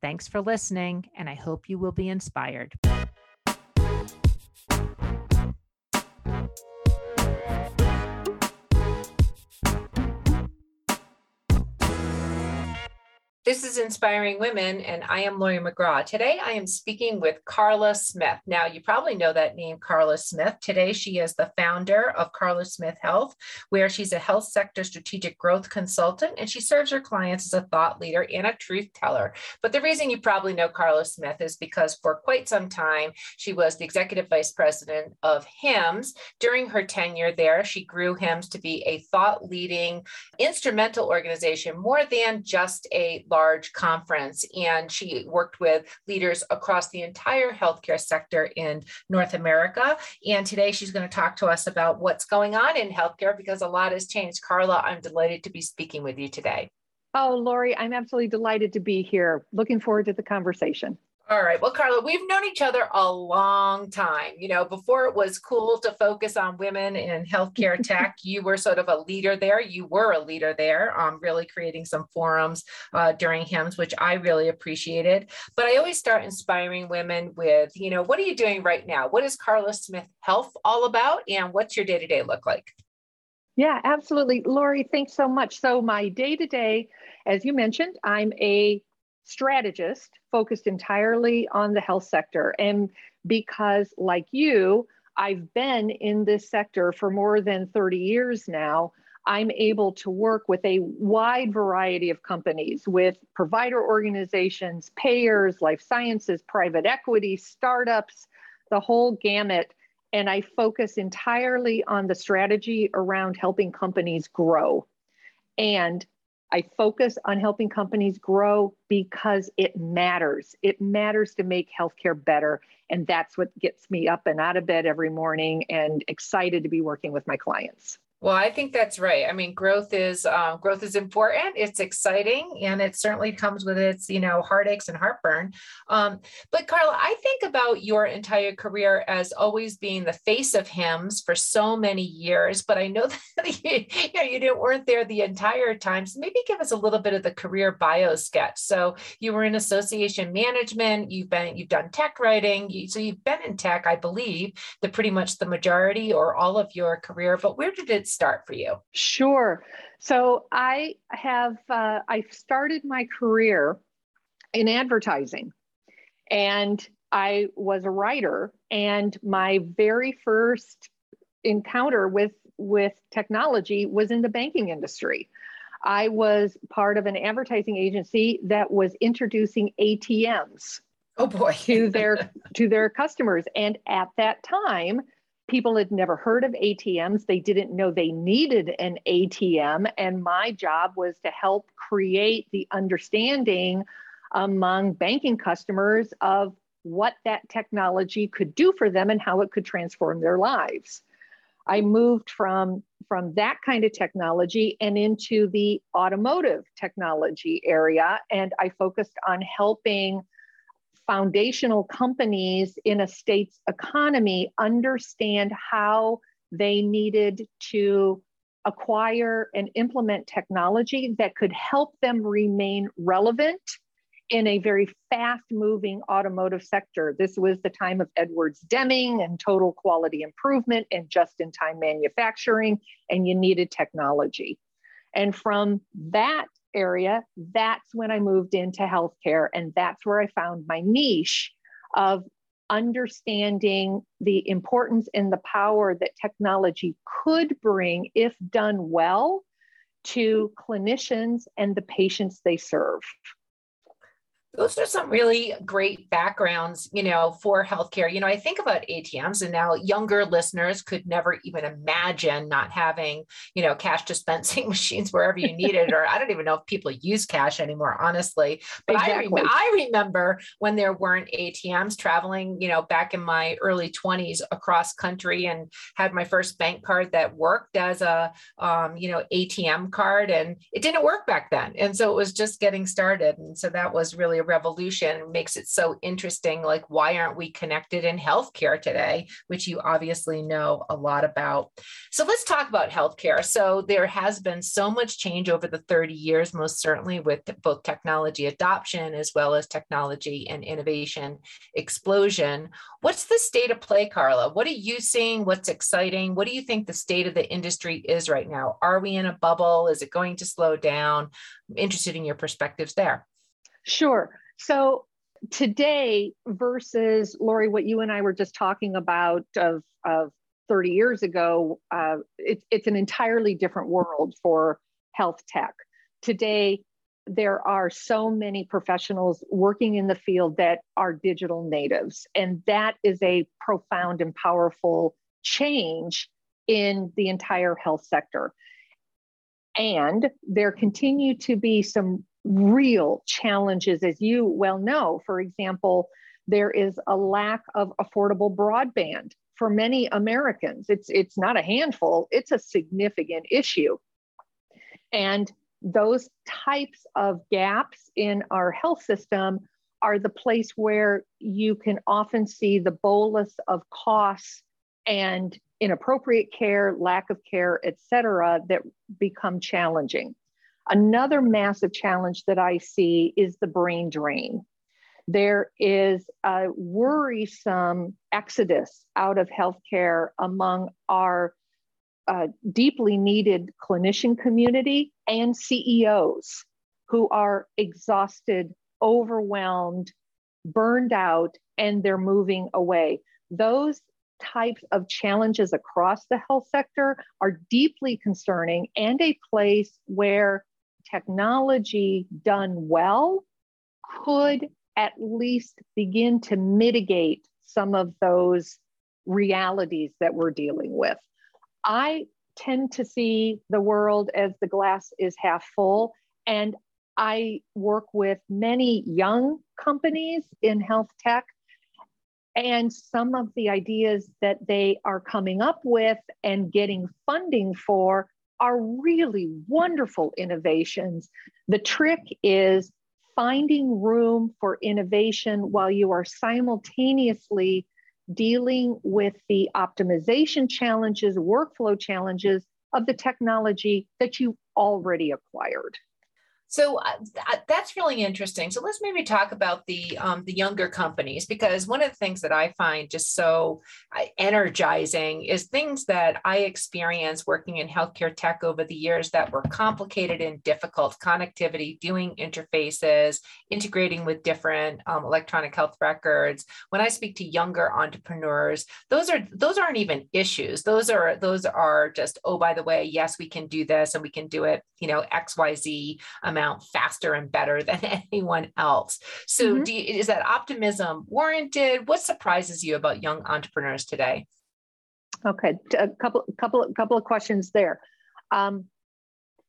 Thanks for listening, and I hope you will be inspired. This is Inspiring Women, and I am Laurie McGraw. Today, I am speaking with Carla Smith. Now, you probably know that name, Carla Smith. Today, she is the founder of Carla Smith Health, where she's a health sector strategic growth consultant, and she serves her clients as a thought leader and a truth teller. But the reason you probably know Carla Smith is because for quite some time, she was the executive vice president of HIMSS. During her tenure there, she grew HIMSS to be a thought leading, instrumental organization more than just a large conference. And she worked with leaders across the entire healthcare sector in North America. And today she's going to talk to us about what's going on in healthcare because a lot has changed. Carla, I'm delighted to be speaking with you today. Oh, Laurie, I'm absolutely delighted to be here. Looking forward to the conversation. All right. Well, Carla, we've known each other a long time. You know, before it was cool to focus on women in healthcare tech, you were sort of a leader there. You were a leader there, um, really creating some forums uh, during HIMSS, which I really appreciated. But I always start inspiring women with, you know, what are you doing right now? What is Carla Smith Health all about? And what's your day to day look like? Yeah, absolutely. Laurie, thanks so much. So, my day to day, as you mentioned, I'm a strategist focused entirely on the health sector. And because, like you, I've been in this sector for more than 30 years now, I'm able to work with a wide variety of companies, with provider organizations, payers, life sciences, private equity, startups, the whole gamut. And I focus entirely on the strategy around helping companies grow. And I focus on helping companies grow because it matters. It matters to make healthcare better. And that's what gets me up and out of bed every morning and excited to be working with my clients. Well, I think that's right. I mean, growth is uh, growth is important. It's exciting, and it certainly comes with its you know heartaches and heartburn. Um, but Carla, I think about your entire career as always being the face of HIMSS for so many years. But I know that you, you know you didn't weren't there the entire time. So maybe give us a little bit of the career bio sketch. So you were in association management. You've been you've done tech writing. You, so you've been in tech, I believe, the pretty much the majority or all of your career. But where did it start for you? Sure. So I have uh, I started my career in advertising, and I was a writer. And my very first encounter with with technology was in the banking industry. I was part of an advertising agency that was introducing ATMs. Oh boy. to their to their customers and at that time people had never heard of ATMs. They didn't know they needed an ATM. And my job was to help create the understanding among banking customers of what that technology could do for them and how it could transform their lives. I moved from, from that kind of technology and into the automotive technology area. And I focused on helping foundational companies in a state's economy understand how they needed to acquire and implement technology that could help them remain relevant in a very fast moving automotive sector. This was the time of Edwards Deming and total quality improvement and just in time manufacturing, and you needed technology. And from that area, that's when I moved into healthcare. And that's where I found my niche of understanding the importance and the power that technology could bring, if done well, to clinicians and the patients they serve. Those are some really great backgrounds, you know, for healthcare. You know, I think about ATMs and now younger listeners could never even imagine not having, you know, cash dispensing machines wherever you need it. or I don't even know if people use cash anymore, honestly. But exactly. I, rem- I remember when there weren't ATMs traveling, you know, back in my early 20s across country and had my first bank card that worked as a, um, you know, ATM card. And it didn't work back then. And so it was just getting started. And so that was really a revolution makes it so interesting. Like, why aren't we connected in healthcare today, which you obviously know a lot about? So let's talk about healthcare. So there has been so much change over the 30 years, most certainly with both technology adoption as well as technology and innovation explosion. What's the state of play, Carla? What are you seeing? What's exciting? What do you think the state of the industry is right now? Are we in a bubble? Is it going to slow down? I'm interested in your perspectives there. Sure. So today versus Laurie, what you and I were just talking about of, of 30 years ago, uh, it's, it's an entirely different world for health tech. Today, there are so many professionals working in the field that are digital natives, and that is a profound and powerful change in the entire health sector. And there continue to be some real challenges, as you well know. For example, there is a lack of affordable broadband for many Americans. It's, it's not a handful, it's a significant issue. And those types of gaps in our health system are the place where you can often see the bolus of costs and inappropriate care, lack of care, et cetera, that become challenging. Another massive challenge that I see is the brain drain. There is a worrisome exodus out of healthcare among our uh, deeply needed clinician community and CEOs who are exhausted, overwhelmed, burned out, and they're moving away. Those types of challenges across the health sector are deeply concerning and a place where technology done well could at least begin to mitigate some of those realities that we're dealing with. I tend to see the world as the glass is half full, and I work with many young companies in health tech. And some of the ideas that they are coming up with and getting funding for are really wonderful innovations. The trick is finding room for innovation while you are simultaneously dealing with the optimization challenges, workflow challenges of the technology that you already acquired. So uh, that's really interesting. So let's maybe talk about the um, the younger companies because one of the things that I find just so uh, energizing is things that I experienced working in healthcare tech over the years that were complicated and difficult connectivity, doing interfaces, integrating with different um, electronic health records. When I speak to younger entrepreneurs, those are those aren't even issues. Those are those are just oh by the way, yes we can do this and we can do it you know X Y Z. Um, amount faster and better than anyone else. So, mm-hmm. you, is that optimism warranted? What surprises you about young entrepreneurs today? Okay, a couple, couple, couple of questions there. Um,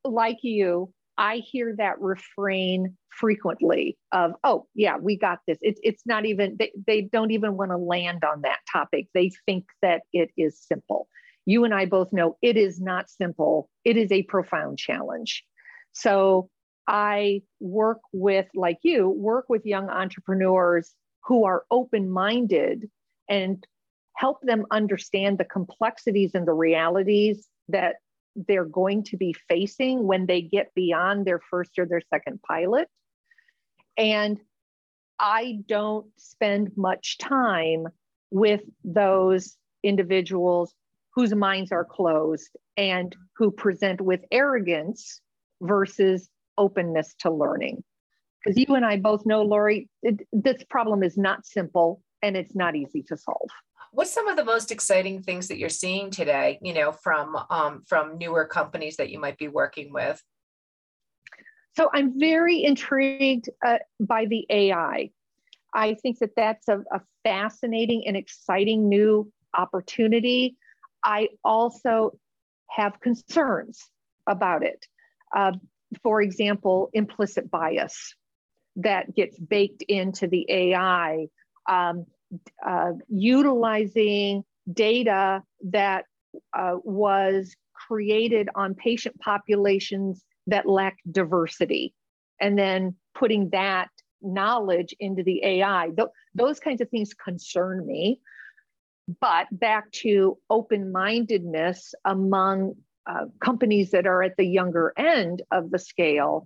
like you, I hear that refrain frequently of, "Oh, yeah, we got this." It's it's not even they, they don't even want to land on that topic. They think that it is simple. You and I both know it is not simple. It is a profound challenge. So I work with, like you, work with young entrepreneurs who are open minded and help them understand the complexities and the realities that they're going to be facing when they get beyond their first or their second pilot. And I don't spend much time with those individuals whose minds are closed and who present with arrogance versus openness to learning. Because you and I both know, Laurie, it, this problem is not simple and it's not easy to solve. What's some of the most exciting things that you're seeing today? You know, from um, from newer companies that you might be working with. So I'm very intrigued uh, by the AI. I think that that's a, a fascinating and exciting new opportunity. I also have concerns about it. Uh, for example, implicit bias that gets baked into the AI, um, uh, utilizing data that uh, was created on patient populations that lack diversity, and then putting that knowledge into the AI. Th- those kinds of things concern me. But back to open mindedness among uh, companies that are at the younger end of the scale,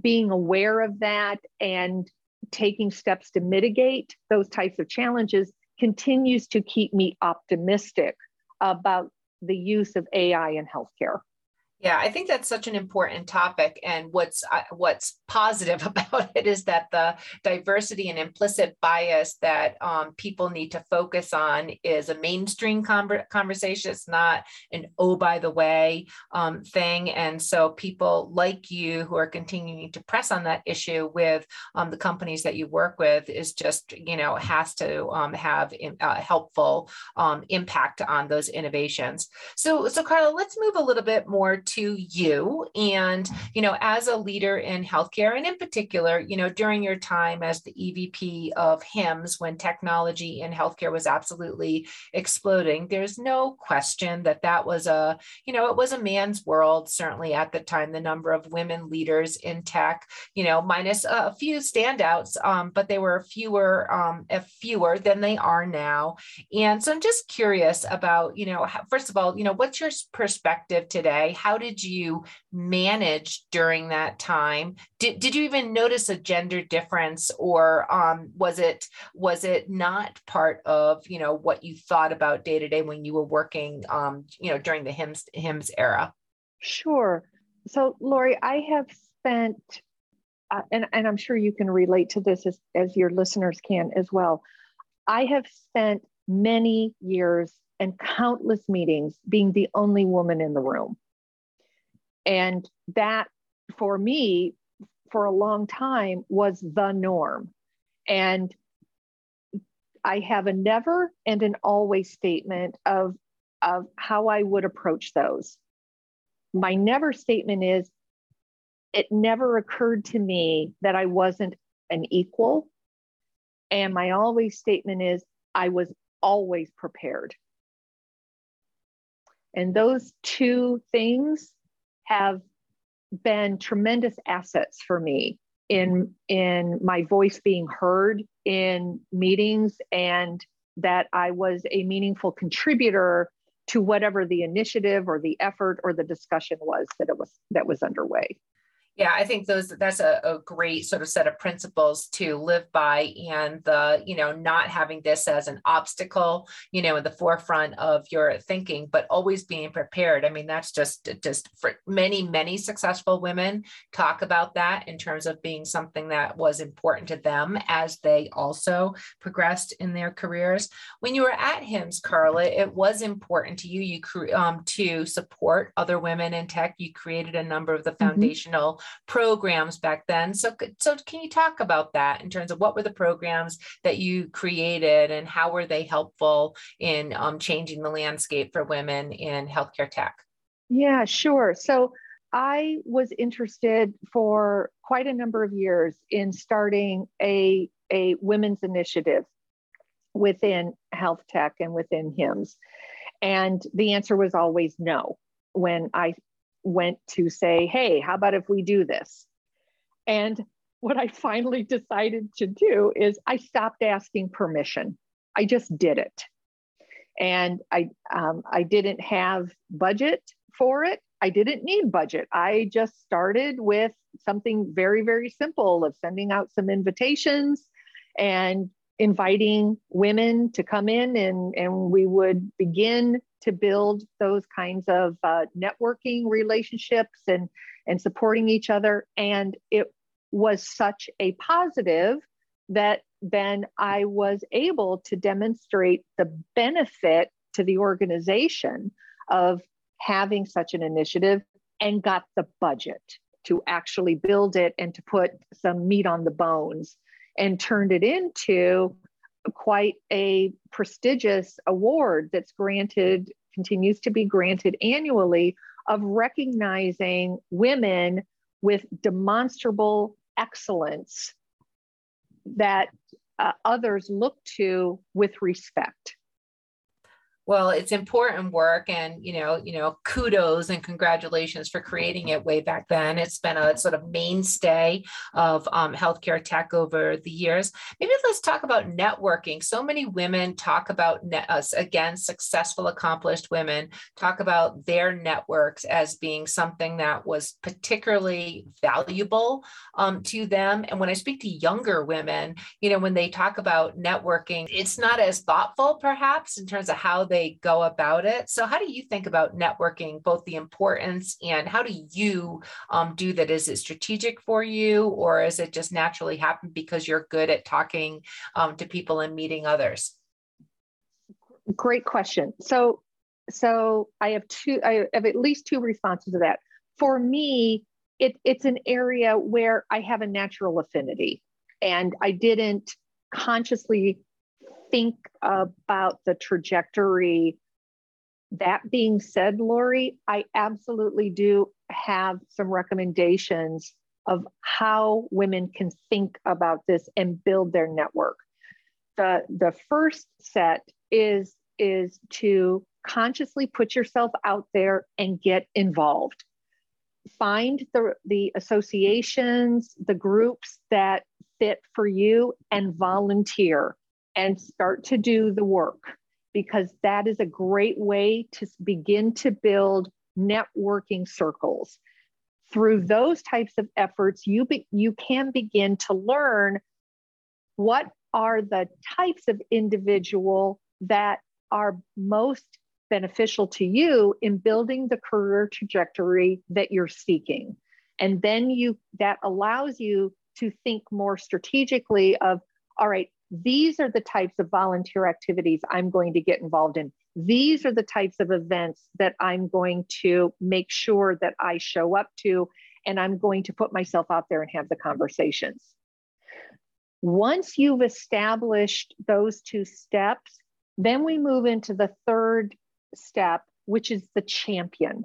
being aware of that and taking steps to mitigate those types of challenges continues to keep me optimistic about the use of AI in healthcare. Yeah, I think that's such an important topic, and what's uh, what's positive about it is that the diversity and implicit bias that um, people need to focus on is a mainstream con- conversation. It's not an oh by the way um, thing, and so people like you who are continuing to press on that issue with um, the companies that you work with is just you know has to um, have a uh, helpful um, impact on those innovations. So so Carla, let's move a little bit more to you. And you know as a leader in healthcare and in particular you know during your time as the evp of HIMSS when technology in healthcare was absolutely exploding there's no question that that was a you know it was a man's world certainly at the time the number of women leaders in tech you know minus a few standouts um, but they were fewer um, fewer than they are now. And so i'm just curious about you know first of all you know what's your perspective today? How did you manage during that time? Did, did you even notice a gender difference or um, was it was it not part of you know what you thought about day to day when you were working um, you know during the HIMSS HIMSS era? Sure. So Laurie, I have spent uh, and, and I'm sure you can relate to this as, as your listeners can as well. I have spent many years and countless meetings being the only woman in the room. And that for me, for a long time, was the norm. And I have a never and an always statement of, of how I would approach those. My never statement is it never occurred to me that I wasn't an equal. And my always statement is I was always prepared. And those two things have been tremendous assets for me in in my voice being heard in meetings and that I was a meaningful contributor to whatever the initiative or the effort or the discussion was that it was that was underway yeah i think those that's a, a, great sort of set of principles to live by and the you know not having this as an obstacle you know in the forefront of your thinking but always being prepared. I mean that's just just for many many successful women talk about that in terms of being something that was important to them as they also progressed in their careers. When you were at HIMSS carla it was important to you. You um, to support other women in tech. You created a number of the mm-hmm. Programs back then. So, so can you talk about that in terms of what were the programs that you created and how were they helpful in um, changing the landscape for women in healthcare tech? Yeah, sure. So I was interested for quite a number of years in starting a, a women's initiative within health tech and within HIMSS. And the answer was always no when I went to say, hey, how about if we do this? And what I finally decided to do is I stopped asking permission. I just did it. And I, um, I didn't have budget for it. I didn't need budget. I just started with something very, very simple of sending out some invitations and inviting women to come in and, and we would begin to build those kinds of uh, networking relationships and and supporting each other. And it was such a positive that then i was able to demonstrate the benefit to the organization of having such an initiative and got the budget to actually build it and to put some meat on the bones and turned it into quite a prestigious award that's granted, continues to be granted annually of recognizing women with demonstrable excellence that uh, others look to with respect well it's important work and you know you know kudos and congratulations for creating it way back then. It's been a sort of mainstay of um, healthcare tech over the years. Maybe let's talk about networking. So many women talk about net, us again successful accomplished women talk about their networks as being something that was particularly valuable um, to them. And when i speak to younger women you know when they talk about networking it's not as thoughtful perhaps in terms of how they they go about it. So, how do you think about networking, both the importance and how do you um, do that? Is it strategic for you, or is it just naturally happen because you're good at talking um, to people and meeting others? Great question. So, so I have two. I have at least two responses to that. For me, it, it's an area where I have a natural affinity, and I didn't consciously think about the trajectory. That being said, Laurie, I absolutely do have some recommendations of how women can think about this and build their network. The, the first set is, is to consciously put yourself out there and get involved. Find the, the associations, the groups that fit for you and volunteer and start to do the work because that is a great way to begin to build networking circles. Through those types of efforts, you, be, you can begin to learn what are the types of individual that are most beneficial to you in building the career trajectory that you're seeking. And then you that allows you to think more strategically of all right, these are the types of volunteer activities I'm going to get involved in. These are the types of events that I'm going to make sure that I show up to, and I'm going to put myself out there and have the conversations. Once you've established those two steps, then we move into the third step, which is the champion.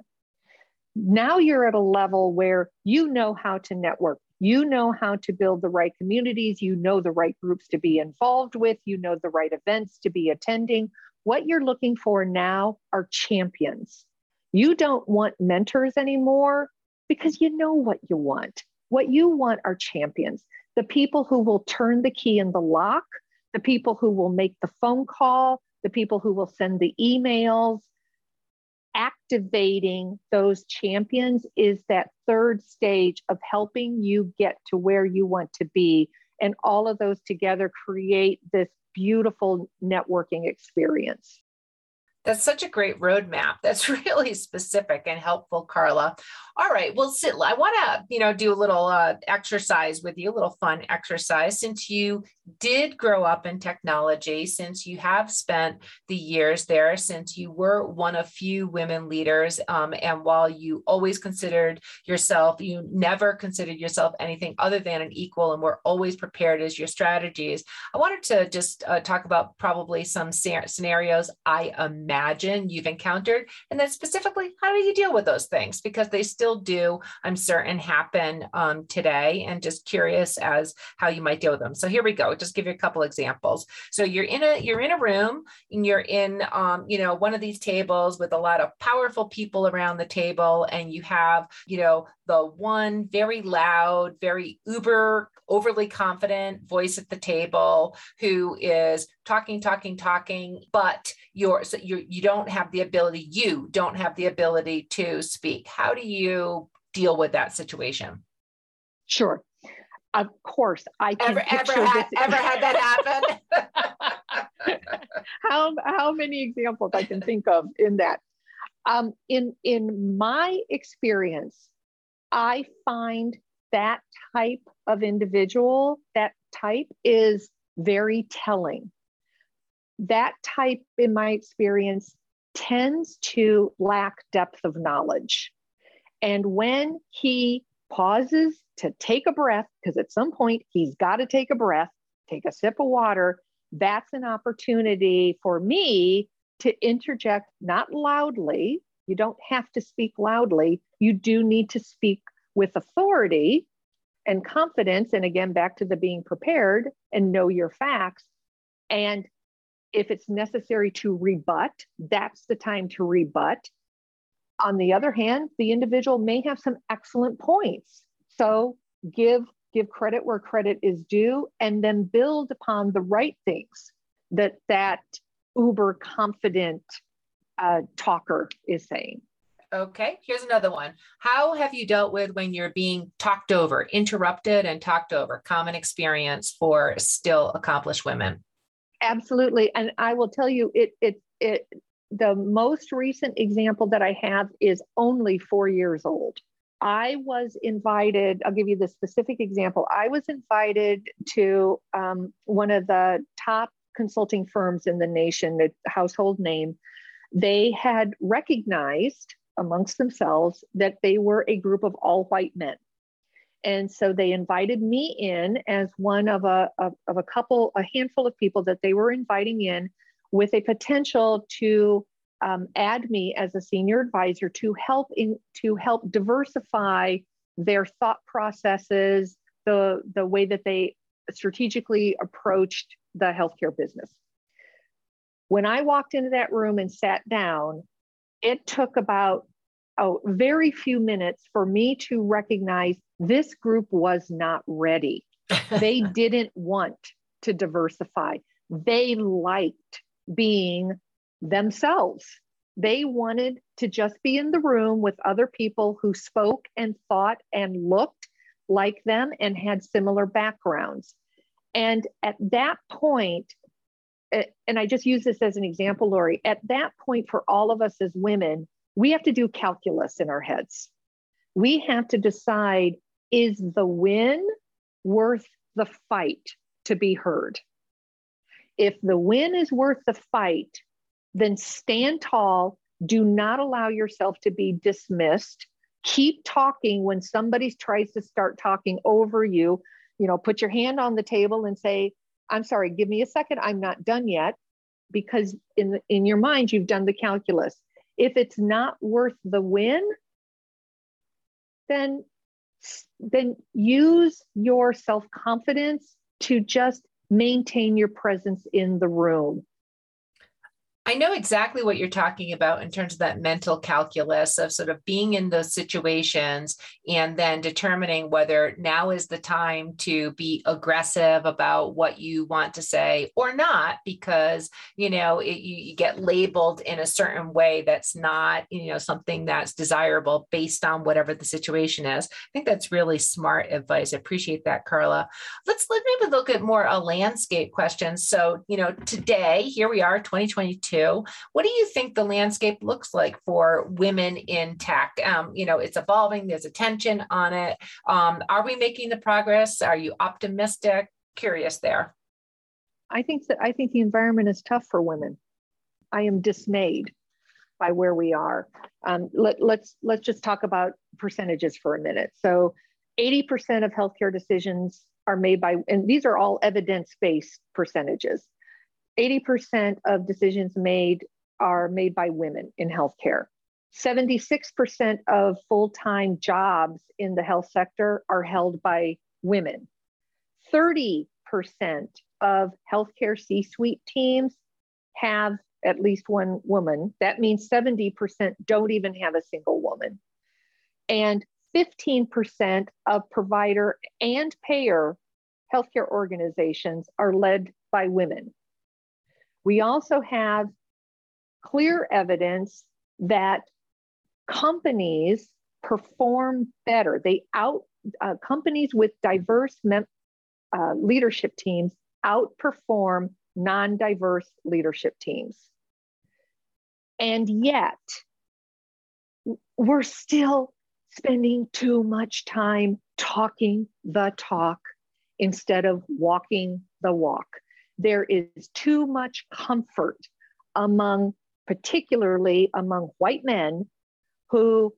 Now you're at a level where you know how to network. You know how to build the right communities, you know the right groups to be involved with, you know the right events to be attending. What you're looking for now are champions. You don't want mentors anymore because you know what you want. What you want are champions, the people who will turn the key in the lock, the people who will make the phone call, the people who will send the emails, activating those champions is that third stage of helping you get to where you want to be. And all of those together create this beautiful networking experience. That's such a great roadmap. That's really specific and helpful, Carla. All right, well, sit. I want to, you know, do a little uh, exercise with you, a little fun exercise. Since you did grow up in technology, since you have spent the years there, since you were one of few women leaders, um, and while you always considered yourself, you never considered yourself anything other than an equal, and were always prepared as your strategies. I wanted to just uh, talk about probably some scenarios I imagine you've encountered, and then specifically, how do you deal with those things? Because they still still do, I'm certain, happen um, today, and just curious as how you might deal with them. So here we go. Just give you a couple examples. So you're in a you're in a room, and you're in um, you know one of these tables with a lot of powerful people around the table, and you have you know the one very loud, very uber overly confident voice at the table who is talking, talking, talking, but you're so you you don't have the ability, you don't have the ability to speak. How do you deal with that situation? Sure. Of course, I can ever ever had, ever had that happen. how how many examples I can think of in that? Um, in in my experience, I find that type of individual, that type is very telling. That type, in my experience, tends to lack depth of knowledge. And when he pauses to take a breath, because at some point he's got to take a breath, take a sip of water, that's an opportunity for me to interject, not loudly. You don't have to speak loudly. You do need to speak with authority and confidence. And again, back to the being prepared and know your facts. And if it's necessary to rebut, that's the time to rebut. On the other hand, the individual may have some excellent points. So give give credit where credit is due and then build upon the right things that that uber confident uh, talker is saying Okay, here's another one. How have you dealt with when you're being talked over, interrupted, and talked over? Common experience for still accomplished women. Absolutely, and I will tell you, it it it. The most recent example that I have is only four years old. I was invited, I'll give you the specific example. I was invited to um, one of the top consulting firms in the nation, a household name. They had recognized amongst themselves that they were a group of all white men. And so they invited me in as one of a, of, of a couple, a handful of people that they were inviting in with a potential to um, add me as a senior advisor to help in to help diversify their thought processes, the the way that they strategically approached the healthcare business. When I walked into that room and sat down, it took about oh, very few minutes for me to recognize this group was not ready. they didn't want to diversify. They liked being themselves. They wanted to just be in the room with other people who spoke and thought and looked like them and had similar backgrounds. And at that eh, and I just use this as an example, Laurie, at that point, for all of us as women, we have to do calculus in our heads. We have to decide is the win worth the fight to be heard? If the win is worth the fight, then stand tall. Do not allow yourself to be dismissed. Keep talking when somebody tries to start talking over you. You know, put your hand on the table and say, I'm sorry, give me a second. I'm not done yet. Because in, in your mind, you've done the calculus. If it's not worth the win, then, then use your self confidence to just maintain your presence in the room. I know exactly what you're talking about in terms of that mental calculus of sort of being in those situations and then determining whether now is the time to be aggressive about what you want to say or not, because, you know, it, you, you get labeled in a certain way that's not, you know, something that's desirable based on whatever the situation is. I think that's really smart advice. I appreciate that, Carla. Let's let maybe look at more a landscape question. So, you know, today, here we are, 2022 what do you think the landscape looks like for women in tech? Um, you know, it's evolving, there's attention on it. Um, are we making the progress? Are you optimistic? Curious there. I think that I think the environment is tough for women. I am dismayed by where we are. Um, let, let's let's just talk about percentages for a minute. So, 80% of healthcare decisions are made by, and these are all evidence-based percentages. 80% of decisions made are made by women in healthcare. 76% of full time jobs in the health sector are held by women. 30% of healthcare C suite teams have at least one woman. That means 70% don't even have a single woman. And 15% of provider and payer healthcare organizations are led by women. We also have clear evidence that companies perform better. They out uh, companies with diverse mem- uh, leadership teams outperform non-diverse leadership teams. And yet, we're still spending too much time talking the talk instead of walking the walk there is too much comfort among, particularly among white men who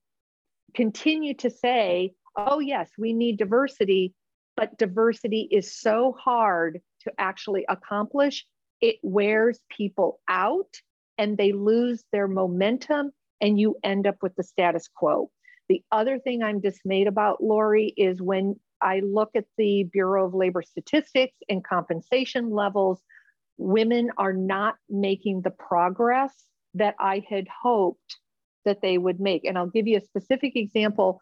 continue to say, oh, yes, we need diversity, but diversity is so hard to actually accomplish. It wears people out and they lose their momentum, and you end up with the status quo. The other thing I'm dismayed about, Laurie, is when I look at the Bureau of Labor Statistics and compensation levels, women are not making the progress that I had hoped that they would make. And I'll give you a specific example.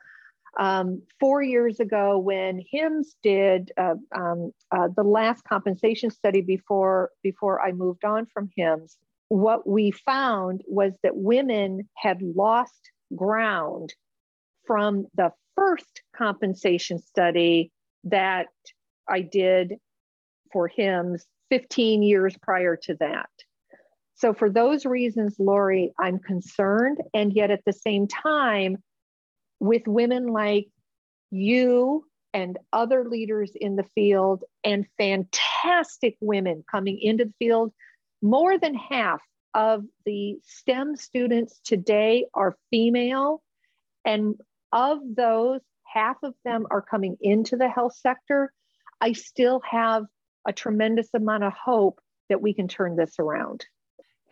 Um, four years ago, when HIMSS did uh, um, uh, the last compensation study before before I moved on from HIMSS, what we found was that women had lost ground from the first compensation study that I did for HIMSS 15 years prior to that. So, for those reasons, Laurie, I'm concerned. And yet, at the same time, with women like you and other leaders in the field and fantastic women coming into the field, more than half of the STEM students today are female. And of those, half of them are coming into the health sector. I still have a tremendous amount of hope that we can turn this around.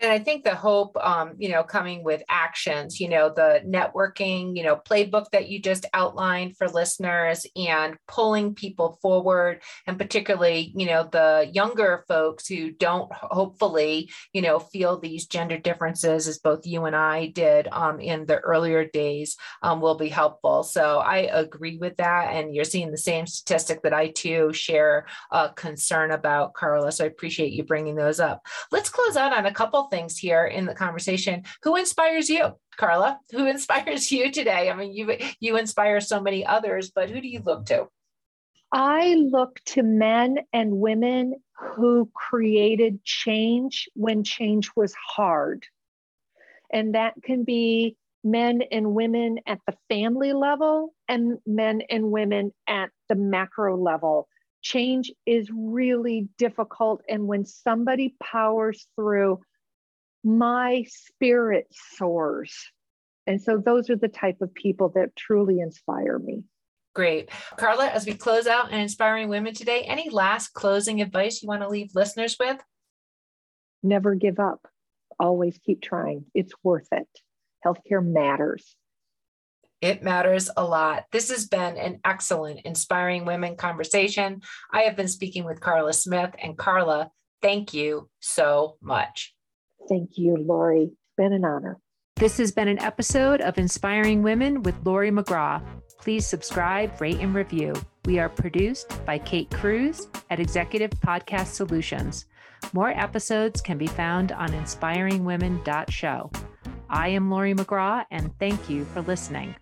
And I think the hope, um, you know, coming with actions, you know, the networking, you know, playbook that you just outlined for listeners and pulling people forward, and particularly, you know, the younger folks who don't hopefully, you know, feel these gender differences as both you and I did um, in the earlier days um, will be helpful. So I agree with that. And you're seeing the same statistic that I too share a concern about, Carla. So I appreciate you bringing those up. Let's close out on a couple things here in the conversation. Who inspires you, Carla? Who inspires you today? I mean, you you inspire so many others, but who do you look to? I look to men and women who created change when change was hard. And that can be men and women at the family level and men and women at the macro level. Change is really difficult. And when somebody powers through my spirit soars. And so those are the type of people that truly inspire me. Great. Carla, as we close out and inspiring women today, any last closing advice you want to leave listeners with? Never give up. Always keep trying. It's worth it. Healthcare matters. It matters a lot. This has been an excellent Inspiring Women conversation. I have been speaking with Carla Smith. And Carla, thank you so much. Thank you, Laurie. It's been an honor. This has been an episode of Inspiring Women with Laurie McGraw. Please subscribe, rate, and review. We are produced by Kate Cruz at Executive Podcast Solutions. More episodes can be found on inspiringwomen.show. I am Laurie McGraw, and thank you for listening.